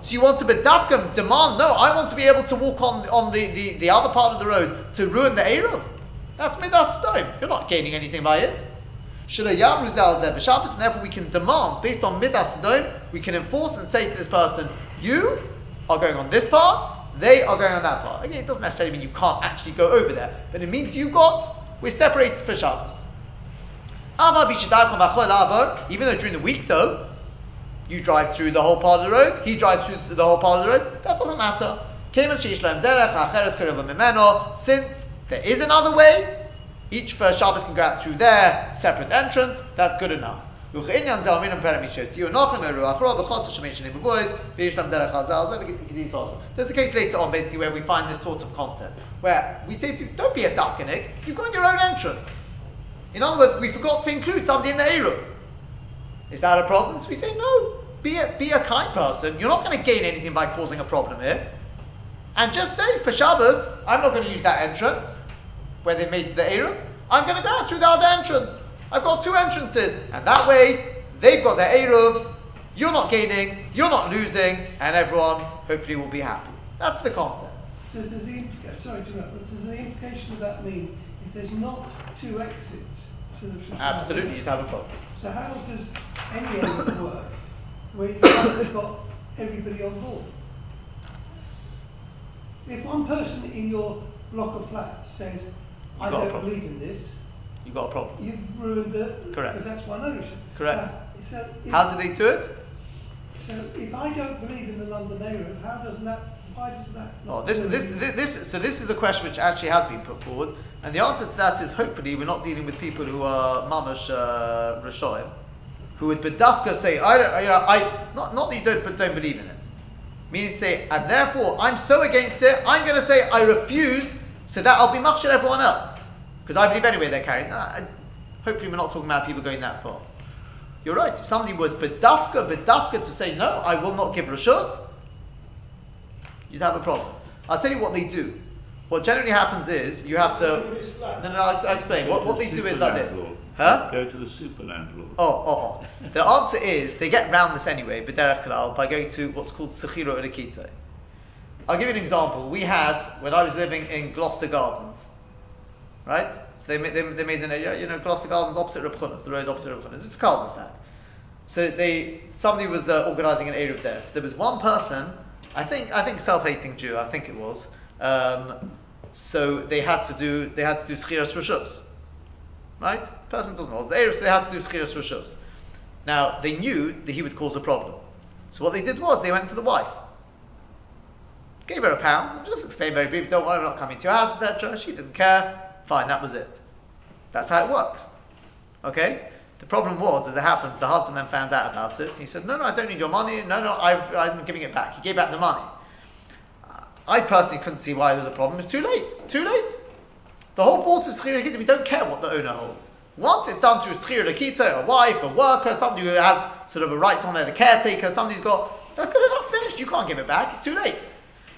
So you want to be dafkam, demand, no, I want to be able to walk on, on the, the, the other part of the road to ruin the Eruv. That's midas stone. You're not gaining anything by it. Shabbos, and therefore we can demand, based on midas stone, we can enforce and say to this person, you are going on this part, they are going on that part. Again, it doesn't necessarily mean you can't actually go over there, but it means you've got, we're separated for Shabbos. Even though during the week though, you drive through the whole part of the road, he drives through the whole part of the road, that doesn't matter. Since there is another way, each first Shabbos can go out through their separate entrance, that's good enough. There's a case later on, basically, where we find this sort of concept, where we say to you, don't be a dafkanik, you've got your own entrance. In other words, we forgot to include somebody in the Eruv. Is that a problem? So we say, no, be a, be a kind person. You're not going to gain anything by causing a problem here. And just say, for Shabbos, I'm not going to use that entrance where they made the Eruv. I'm going to go through the other entrance. I've got two entrances. And that way, they've got their Eruv, you're not gaining, you're not losing, and everyone hopefully will be happy. That's the concept. So does the implication, sorry to interrupt, but does the implication of that mean if there's not two exits to the Shushan Absolutely, you'd have a problem. So how does any of work where you've got everybody on board? If one person in your block of flats says, I don't believe in this, you've got a problem. You've ruined it. Correct. Because that's one ownership. Correct. So, so how do they do it? So if I don't believe in the London Eruv, how does that? Why does that? Oh, this, this, this, this, so this is a question which actually has been put forward, and the answer to that is hopefully we're not dealing with people who are mamash uh, rishoyim, who would bedafka say, I don't, you know, I not not that you don't but don't believe in it, meaning to say, and therefore I'm so against it, I'm going to say I refuse, so that I'll be machshir everyone else, because I believe anyway they're carrying. that. hopefully we're not talking about people going that far. You're right. If somebody was bedafka, bedafka to say no, I will not give rishus, you'd have a problem. I'll tell you what they do. What generally happens is you have to. No, no, no I'll, I'll explain. What, what they do is like this. Huh? Go to the super landlord. Oh, oh, oh. The answer is they get round this anyway, b'derech kalal, by going to what's called sechiro ulikite. I'll give you an example. We had when I was living in Gloucester Gardens, right? So they made, they, they made an area, you know, Gloucester Gardens opposite Reb the road opposite Reb It's a cul-de-sac. So they somebody was uh, organising an area of there. So there was one person, I think I think self-hating Jew, I think it was. Um, so they had to do they had to do schiras rishus, right? Person doesn't know the area, so they had to do schiras rishus. Now they knew that he would cause a problem, so what they did was they went to the wife, gave her a pound, just explained very briefly, don't worry, I'm not coming to your house, etc. She didn't care. Fine, that was it. That's how it works. Okay. The problem was, as it happens, the husband then found out about it. He said, "No, no, I don't need your money. No, no, I've, I'm giving it back." He gave back the money. Uh, I personally couldn't see why it was a problem. It's too late. Too late. The whole thought of schira lakita, we don't care what the owner holds. Once it's done through schira lakita, a wife, a worker, somebody who has sort of a right on there, the caretaker, somebody who's got that's good enough. Finished. You can't give it back. It's too late.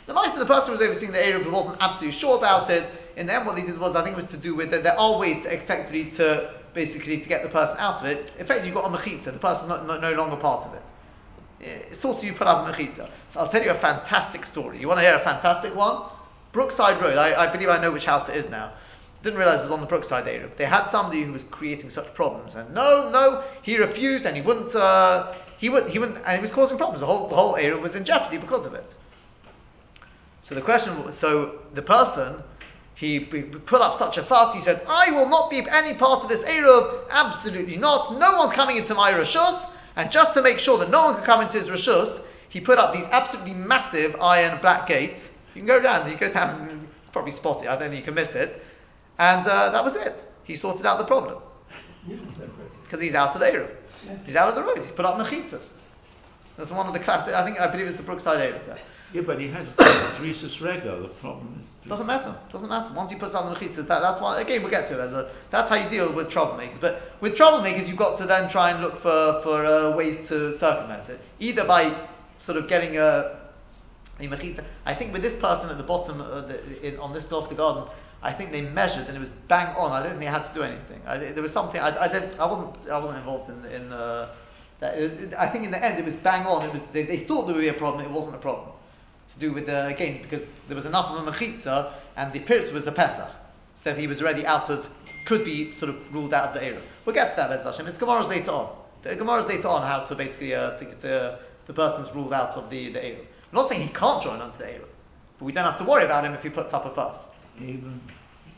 The mice the person was overseeing the area who wasn't absolutely sure about it. In the end, what they did was, I think it was to do with that there are ways to effectively to basically to get the person out of it. Effectively, you've got a mechitza. The person's not, not, no longer part of it. It's sort of you put up a mechitza. So I'll tell you a fantastic story. You want to hear a fantastic one? Brookside Road. I, I believe I know which house it is now. Didn't realize it was on the Brookside area. They had somebody who was creating such problems, and no, no, he refused, and he wouldn't. Uh, he would. He wouldn't, and he was causing problems. The whole the whole area was in jeopardy because of it. So the question so the person he put up such a fuss. He said, "I will not be any part of this eruv. Absolutely not. No one's coming into my rishus." And just to make sure that no one could come into his rishus, he put up these absolutely massive iron black gates. You can go down, you go down, you probably spot it. I don't think you can miss it. And uh, that was it. He sorted out the problem because he's out of the eruv. He's out of the road. He's put up mechitzas. That's one of the classic. I think I believe it's the Brookside eruv there. Yeah, but he has Drissus Rego. The problem is doesn't matter. Doesn't matter. Once he puts on the mechitzas, that, that's why. Again, we'll get to it. As a, that's how you deal with troublemakers. But with troublemakers, you've got to then try and look for for uh, ways to circumvent it, either by sort of getting a a mechitza. I think with this person at the bottom the, in, on this Gloucester Garden, I think they measured and it was bang on. I don't think they had to do anything. I, there was something I, I, didn't, I wasn't I wasn't involved in in the that was, I think in the end it was bang on. It was they, they thought there would be a problem. It wasn't a problem to do with the again because there was enough of a mechitza and the piritz was a pesach, so he was already out of could be sort of ruled out of the era. We'll get to that, Bez Hashem. It's Gemara's later on. The Gemara's later on how to basically uh, to, to, the person's ruled out of the the era. I'm not saying he can't join onto the era, but we don't have to worry about him if he puts up a fuss. Even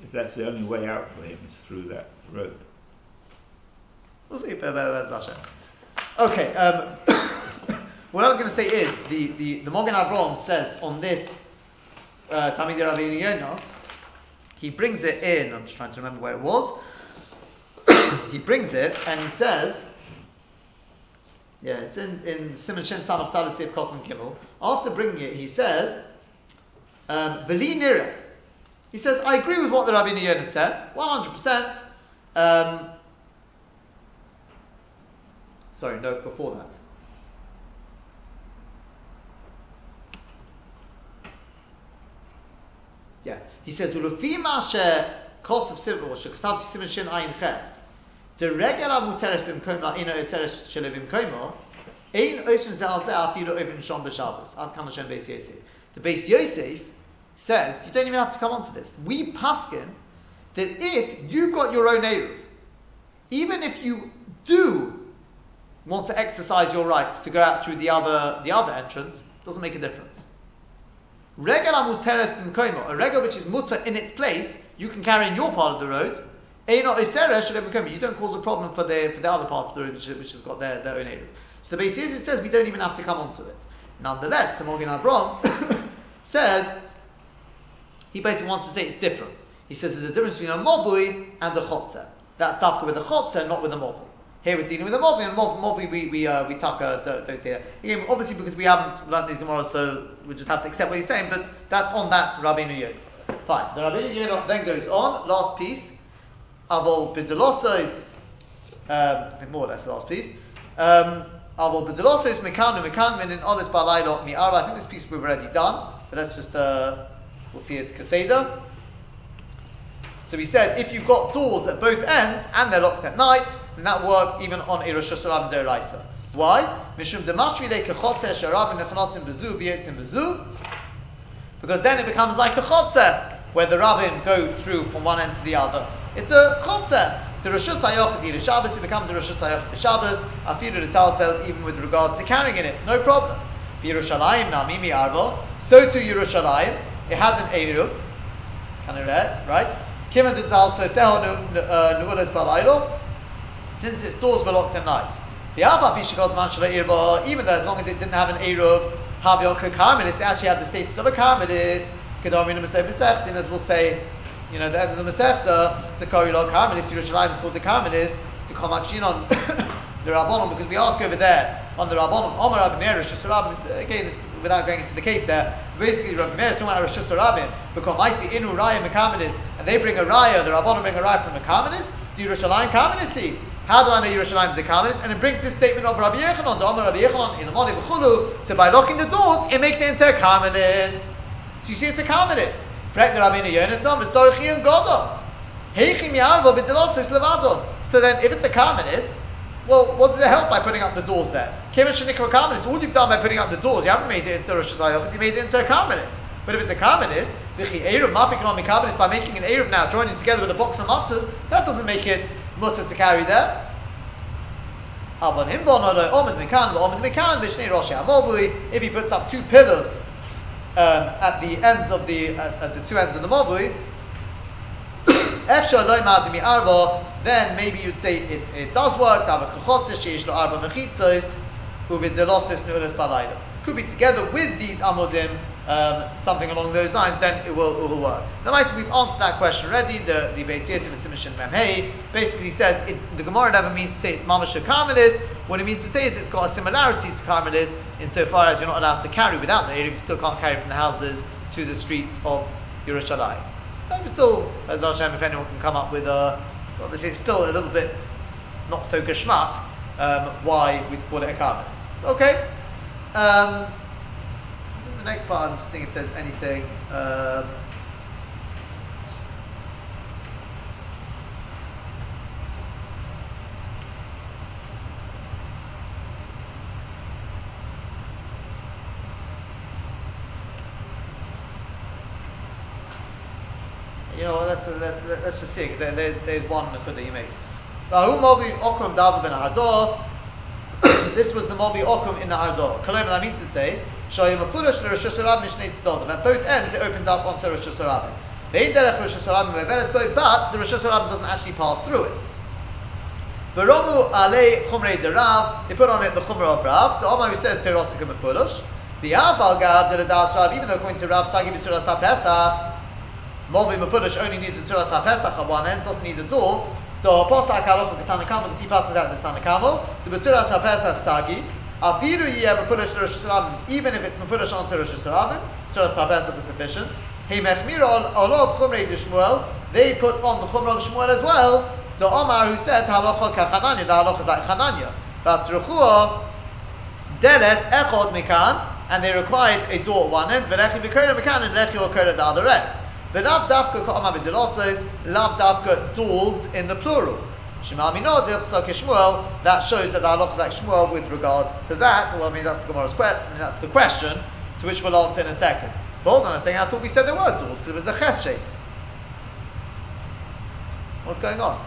if that's the only way out for him is through that road. We'll see. Okay. Um, what I was going to say is the the the Mogen Avram says on this uh, Tamid Rabbi he brings it in. I'm just trying to remember where it was. he brings it and he says. Yeah, it's in, in Simon Shin Samach Talasif Cotton Kimmel. After bringing it, he says, um. He says, I agree with what the Rabbi Yonah said, 100%. Um, sorry, no, before that. Yeah, he says, "Ulufi mashe kosov silver or sheksav simen shin ayin ches." The regular muteres bimkoma ina eseres shele bimkoma. Ein oisven zal ze afilu even shon b'shabbos. Ad kan Hashem beis Yosef. The beis Yosef says you don't even have to come onto this. We paskin that if you got your own eruv, even if you do want to exercise your rights to go out through the other the other entrance, doesn't make a difference. Regel muteres b'mkoimo, a regel which is mutter in its place, you can carry in your part of the road. You don't cause a problem for the for the other part of the road, which, which has got their, their own area. So the basis is it says we don't even have to come onto it. Nonetheless, the Mogen Avram says he basically wants to say it's different. He says there's a difference between a mobui and a chotzer. That's dafka with a chotzer, not with a mobui. Here we're dealing with a Movi, and Movi, we, we, uh, we taka, don't, don't say that. Again, obviously because we haven't learned these tomorrow, so we just have to accept what he's saying, but that's on that Rabbeinu Yonah. Fine. The Rabbeinu Yonah then goes on, last piece, Avol Bidelosos, um, I think more or less the last piece, um, Avol Bidelosos, Mekanu, Mekanmin, in Olis Balailot, Mi'ara. I think this piece we've already done, but let's just, uh, we'll see it Kaseda. So we said if you've got doors at both ends and they're locked at night, then that work even on a Rosh Hashanah Deraisa. Why? Mishum kechotzer sharab bezu bezu. Because then it becomes like a chotzer, where the rabbin go through from one end to the other. It's a chotzer. To Rosh Hashanah Shabbos, it becomes a Rosh Hashanah Shabbos. Afilu the even with regard to carrying in it, no problem. Yerushalayim namimi arbo. So to Yerushalayim, it has an eruv. Can I read? Right? Did also sell nu'ulas uh, balaylo, since its doors were locked at night. The Manshala even though as long as it didn't have an Eruv, Habion Karmelis, it actually had the status of a Karmelis, Kedomin Maseh as we'll say, you know, the end of the Masechta, it's a Korilog Karmelis, Yerushalayim is called the Karmelis, to Komakshin on the Rabbonim, because we ask over there on the Rabbonim, Omar Rabbi Meir, again, it's without going into the case there, basically Rabbi Meir is talking about Rosh Hashanah because I see Inu Raya Mekamenis, and they bring a Raya, the Rabbanim bring a Raya from Mekamenis, do Yerushalayim Kamenisi? How do I know Yerushalayim is a Karmelis? And it brings this statement of Rabbi Yechanan, the Omer Rabbi Yechanan, in Amali V'chulu, so by locking the doors, it makes it into a Karmelis. So you see it's a Karmelis. Frek the Rabbeinu Yonason, V'sorichi and Godom. Heichim Yarvo B'dilosis Levadon. So then, if it's a Karmelis, well, what does it help by putting up the doors there? It's all you've done by putting up the doors. You haven't made it into a Rosh Hashanah, you made it into a Karmelis. But if it's a Karmelis, by making an Eruv now, joining together with a box of matzahs, that doesn't make it mutter to carry there. If he puts up two pillars um, at the ends of the at, at the two ends of the mobui, then maybe you'd say it, it does work. Could be together with these amodim, um, something along those lines, then it will, it will work. Now, we've answered that question already. The the Beis Yosef Simishin Memhei basically says it, the Gemara never means to say it's mamash karmelis. What it means to say is it's got a similarity to karmelis insofar as you're not allowed to carry without the Eruv, you still can't carry from the houses to the streets of Yerushalayim. But still, as Hashem, if anyone can come up with a obviously it's still a little bit not so geschmack um, why we'd call it a karmelis. Okay. Um, the next part, I'm just seeing if there's anything. Um, you know, let's, let's, let's just see, because there's, there's one that he makes. Okum This was the Mobi Okum in the Ardor. Kalem, that means to say, Shoyim Afulish, Rosh Hashanah, Mishnei Tzdodim. At both ends, it opens up onto Rosh Hashanah. But the Rosh Hashanah doesn't actually pass through it. V'romu alei chumrei derav, they put on it the chumrah of Rav. To Omar who says terosika mefudosh. V'yav al gav the das Rav, even though according to Rav sagi b'tzuras ha-pesach, Movi mefudosh only needs a tzuras ha-pesach at one end, doesn't need a door. So, the posak halacha k'tana kamo, because he passes out the tana kamo. To b'tzuras ha-pesach sagi, afiru yiyah mefudosh Rosh Hashanah, even if it's mefudosh on Rosh Hashanah, tzuras ha-pesach is sufficient. Hey mechmir olov chumrei de they put on the chumrah of Shmuel as well, so Omar, who said halacha kachananya, the halacha is like Chananya. But Tzruchua, deles echod mikan, and they required a door at one end, v'lechi b'kora mikan, and lechi or the other end. But lav dafka ka'omar b'dilosos, lav dafka doors in the plural. Shema minod Shmuel. That shows that the halacha is like Shmuel with regard to that. Well, I mean that's the Gemara's question. I mean, that's the question to which we'll answer in a second. But hold on, a second, I thought we said there were doors because it was the ches shape. What's going on?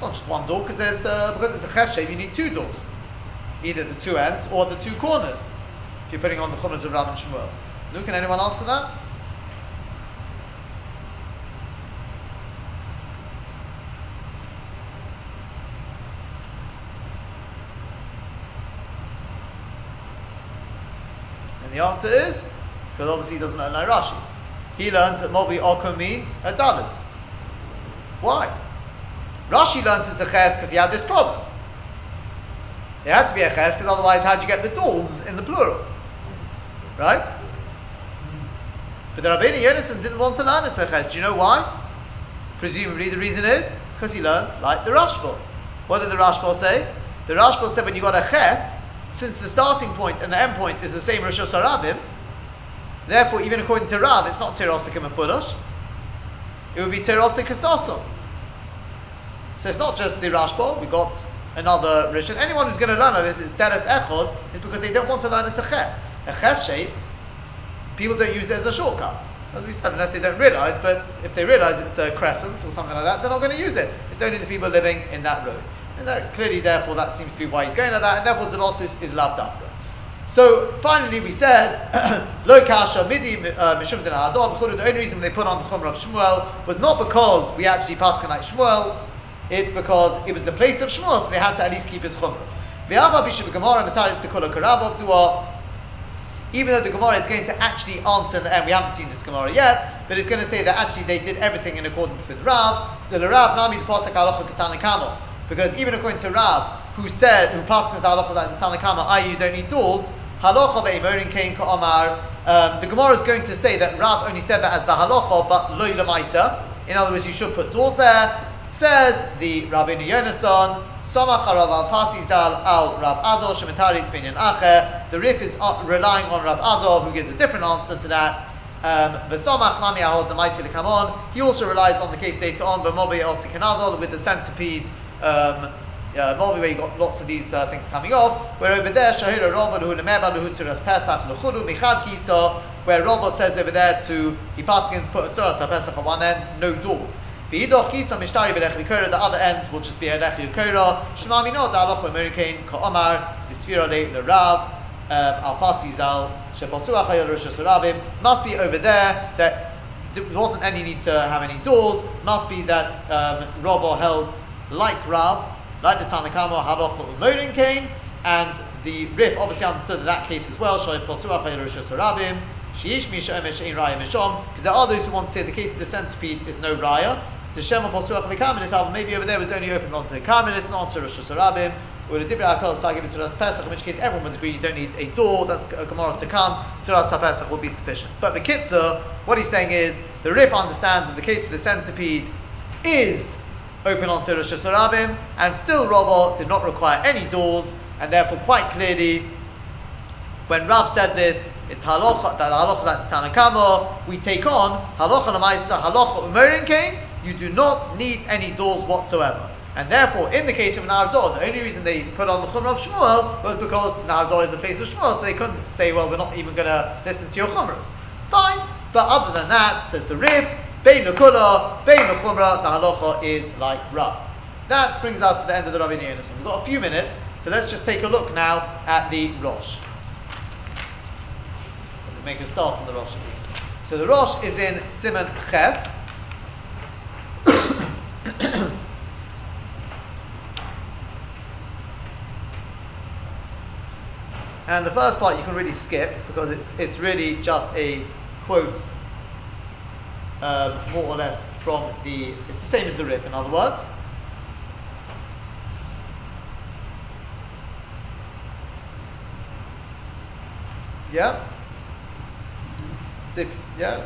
Not just one door, because there's uh, because it's a ches shape, you need two doors, either the two ends or the two corners. If you're putting on the chumras of Rav and Shmuel, Luke, can anyone answer that? The answer is because obviously he doesn't know Rashi. He learns that Mobi Okum means a dalit. Why? Rashi learns it's a ches because he had this problem. It had to be a ches because otherwise, how'd you get the doors in the plural? Right? But the Rabbeinu Yonason didn't want to learn it's a ches. Do you know why? Presumably, the reason is because he learns like the Rashba. What did the Rashba say? The Rashba said when you got a ches, since the starting point and the end point is the same Rosh Hashanah, therefore, even according to Rav, it's not Tirosik and It would be Tirosik. So it's not just the Rashba, we got another Rishon. Anyone who's going to learn this is Deres Echod, is because they don't want to learn as a Ches. A Ches shape, people don't use it as a shortcut. As we said, unless they don't realise, but if they realise it's a crescent or something like that, they're not going to use it. It's only the people living in that road. And that, clearly, therefore, that seems to be why he's going like that, and therefore, the loss is, is after. So finally, we said lo kasha midi uh, mishum The only reason they put on the chumrah of Shmuel was not because we actually pass like Shmuel, it's because it was the place of Shmuel, so they had to at least keep his chumras. Even though the Gemara is going to actually answer in the end, we haven't seen this Gemara yet, but it's going to say that actually they did everything in accordance with Rav. The Rav Nami the Pasuk Halacha Katana Kamel. Because even according to Rav, who said, who passed the Halacha like the Tanakama, i.e., you don't need doors, Halacha ve'imorin kain ka'omar. Um, the Gemara is going to say that Rav only said that as the halacha, but loy lemaisa. In other words, you should put doors there. Says the Rabbeinu Yonason, Samach Rav al Pasi Zal al Rav Adol Shemitari Binyan Acher. The Rif is uh, relying on Rav Adol, who gives a different answer to that. Um. He also relies on the case later on, B'mobi El Sikanadol with the centipede. Um, uh, where you got lots of these uh, things coming off. Where over there, Shahira Rabbah who Lemeba Luhutziras Pesach Luchudu Michad Kisa, where Rabbah says over there to he passes put a Tzuras Pesach on one end, no doors. V'hidoch kisa mishtari b'lech v'kora, the other ends will just be a lech v'kora. Shema minot ha'aloch v'merikein ka'omar, tisfira le l'rav, um, al-fasi zal, sheposuach ha'yol must be over there that there wasn't any need to have any doors, must be that um, Rabba held like Rav, like the Tanakama, haloch u'morin kain, and the Rif obviously understood in that case as well, posuach because there are those who want to say the case of the centipede is no Raya, to Shem Aposuach the Karmelis album, maybe over there was only opened onto the Karmelis, not to Rosh Hashanah, or the Dibra Akal Pesach, in which case everyone would agree you don't need a door, that's a Gemara to come, Suras Pesach will be sufficient. But the Kitzur, what he's saying is, the Rif understands in the case of the centipede is open onto Rosh Hashanah, and still Rabbah did not require any doors, and therefore quite clearly, when Rab said this, it's halacha, that halacha like the Tanakama, we take on halacha lamaisa, halacha umerin came, you do not need any doors whatsoever. And therefore, in the case of Nehardea, the only reason they put on the Chumrah of Shmuel was because Nehardea is the place of Shmuel, so they couldn't say, well, we're not even going to listen to your Chumras. Fine, but other than that, says the Rif, Bein Nukula, Bein Nuchumra, the halacha is like Rav. That brings us to the end of the Rabbi Yonason. We've got a few minutes, so let's just take a look now at the Rosh. We'll make a start on the Rosh at least. So the Rosh is in Simon Ches. and the first part you can really skip because it's, it's really just a quote um, more or less from the it's the same as the Rif in other words Yeah? Sif, yeah?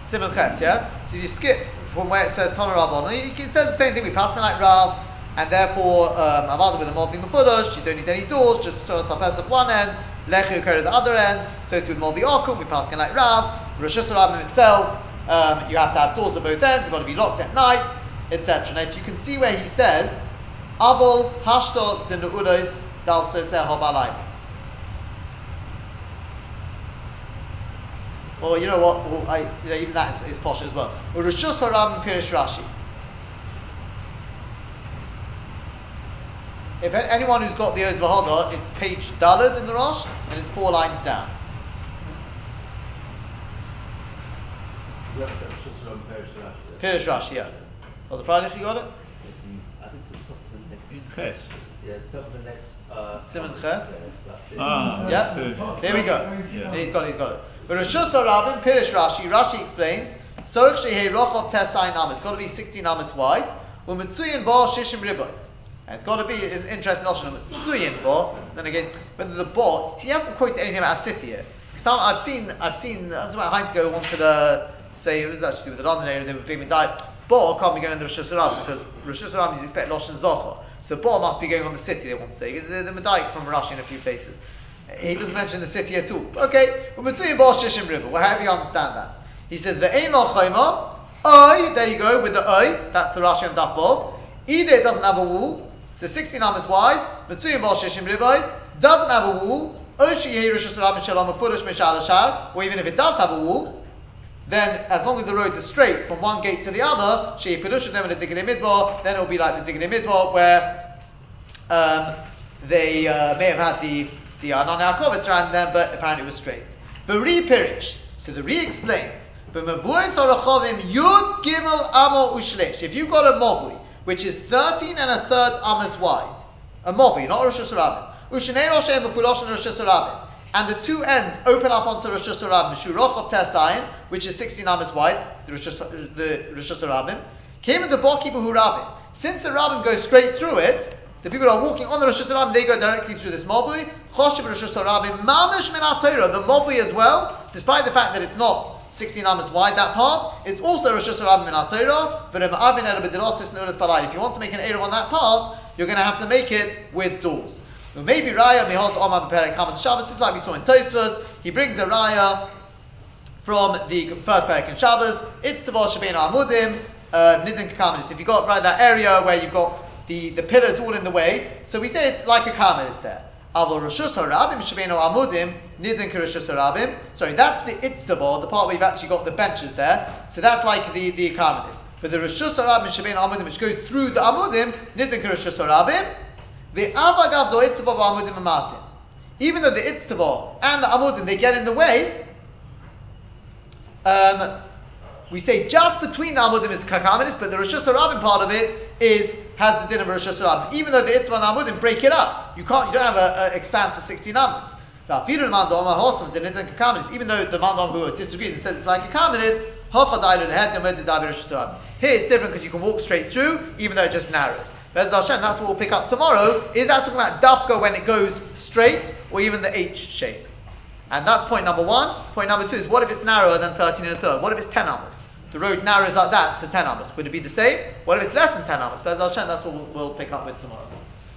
Simon Ches, yeah? So you skip from where it says Tana Rabban, it says the same thing, we pass the night Rav, and therefore, um, Avada with a Movi Mefudosh, you don't need any doors, just Shara Sapes at one end, Lechu Kor at the other end, so to with Movi Okum, we pass like Rav, Rosh Hashanah itself, um, you have to have doors at both ends, it's got to be locked at night, etc. Now, if you can see where he says, Avol Hashto Dinu'ulos Dal Soseh Hobalayim. Or you know what? Well, I, you know, even that is, is posh as well. Rishus Haram Pirish Rashi. If anyone who's got the Oz Vehadar, it's page Dalad in the Rosh, and it's four lines down. Pirish Rashi, yeah. Oh, the Friday you got it? I think it's the top of the next. Ches. Yeah, it's top of the next. Uh, Simon Ches. Ah, yeah. There we go. Yeah. He's got it. He's got it. But Rishus Rabin Pirish Rashi. Rashi explains. Sorich Shehei Rochov Tesai Nam. It's got to be sixteen amas wide. Umitzuyin Bo Shishim Riboy. And it's got to be an interesting option. Mitzuyin Bo. Then again, whether the Bo, he hasn't quoted anything about a city yet. Some I've seen. I've seen. I'm talking about Heinz go wanted to say it was actually with the London area. They were being died. Bo can't be going in the Rosh Hashanah because Rosh Hashanah you expect Losh and Zocha. So Bo must be going on the city, they want to say. The, the Medaik from Rashi in a few places. He doesn't mention the city at all. Okay, but between Bo Shishim River, well, however you understand that. He says, Ve'ein lo chayma, Oi, there you go, with the Oi, that's the Rashi on Daf Either it doesn't have a wall, so 16 amas wide, Mitzuyim Bo Shishim River, doesn't have a wall, or even if it does have a wall, then as long as the road is straight from one gate to the other, then it will be like the Diglei Midbar, where um, they uh, may have had the the Anan Yaakovitz around them, but apparently it was straight. The Re so the Re explains, but Gimel Amo. If you've got a Mavui, which is 13 and a third Amos wide, a Mavui, not Rosh Hashanah, Ushnei Rosh Hashanah. And the two ends open up onto Rosh Hashanah, Mishurach of Tesayin, which is 16 amas wide, the Rosh Hashanah, came in the Boki Buhu Rabin. Since the Rabbin goes straight through it, the people who are walking on the Rosh Hashanah, they go directly through this Mobui. Choshev Rosh Hashanah, Mamish Min the Mobui as well, despite the fact that it's not 16 amas wide, that part, it's also Rosh Hashanah Min If you want to make an Eruv on that part, you're going to have to make it with doors. Maybe Raya Mihot Omar Beperek Hamat Shabbos is like we saw in Tosfos. He brings a Raya from the first Perek in Shabbos. It's the Vol Shabbein Amudim, uh, Nidin Kakamadis. If you got right that area where you've got the, the pillar is all in the way, so we say it's like a there. Nidin Karishus Harabim. Sorry, that's the Itztavol, the part where you've actually got the benches there. So that's like the, the Kamadis. But the Rishus Harabim Shabbein Amudim, which goes through the Amudim, Nidin Karishus Harabim, the avagav amudim. Even though the itztavo and the amudim they get in the way, um, we say just between the amudim is kakaminis, but the Rosh Hashanah part of it is has the din of Rosh Hashanah. Even though the the amudim break it up, you can't you don't have an expanse of sixteen amos. Even though the mandam who disagrees and says it's like a karmelis, here it's different because you can walk straight through, even though it just narrows. That's what we'll pick up tomorrow. Is that talking about dafka when it goes straight, or even the H shape? And that's point number one. Point number two is what if it's narrower than 13 and a third? What if it's 10 amos? The road narrows like that to 10 amos. Would it be the same? What if it's less than 10 amos? Bez Hashem, that's what we'll pick up with tomorrow.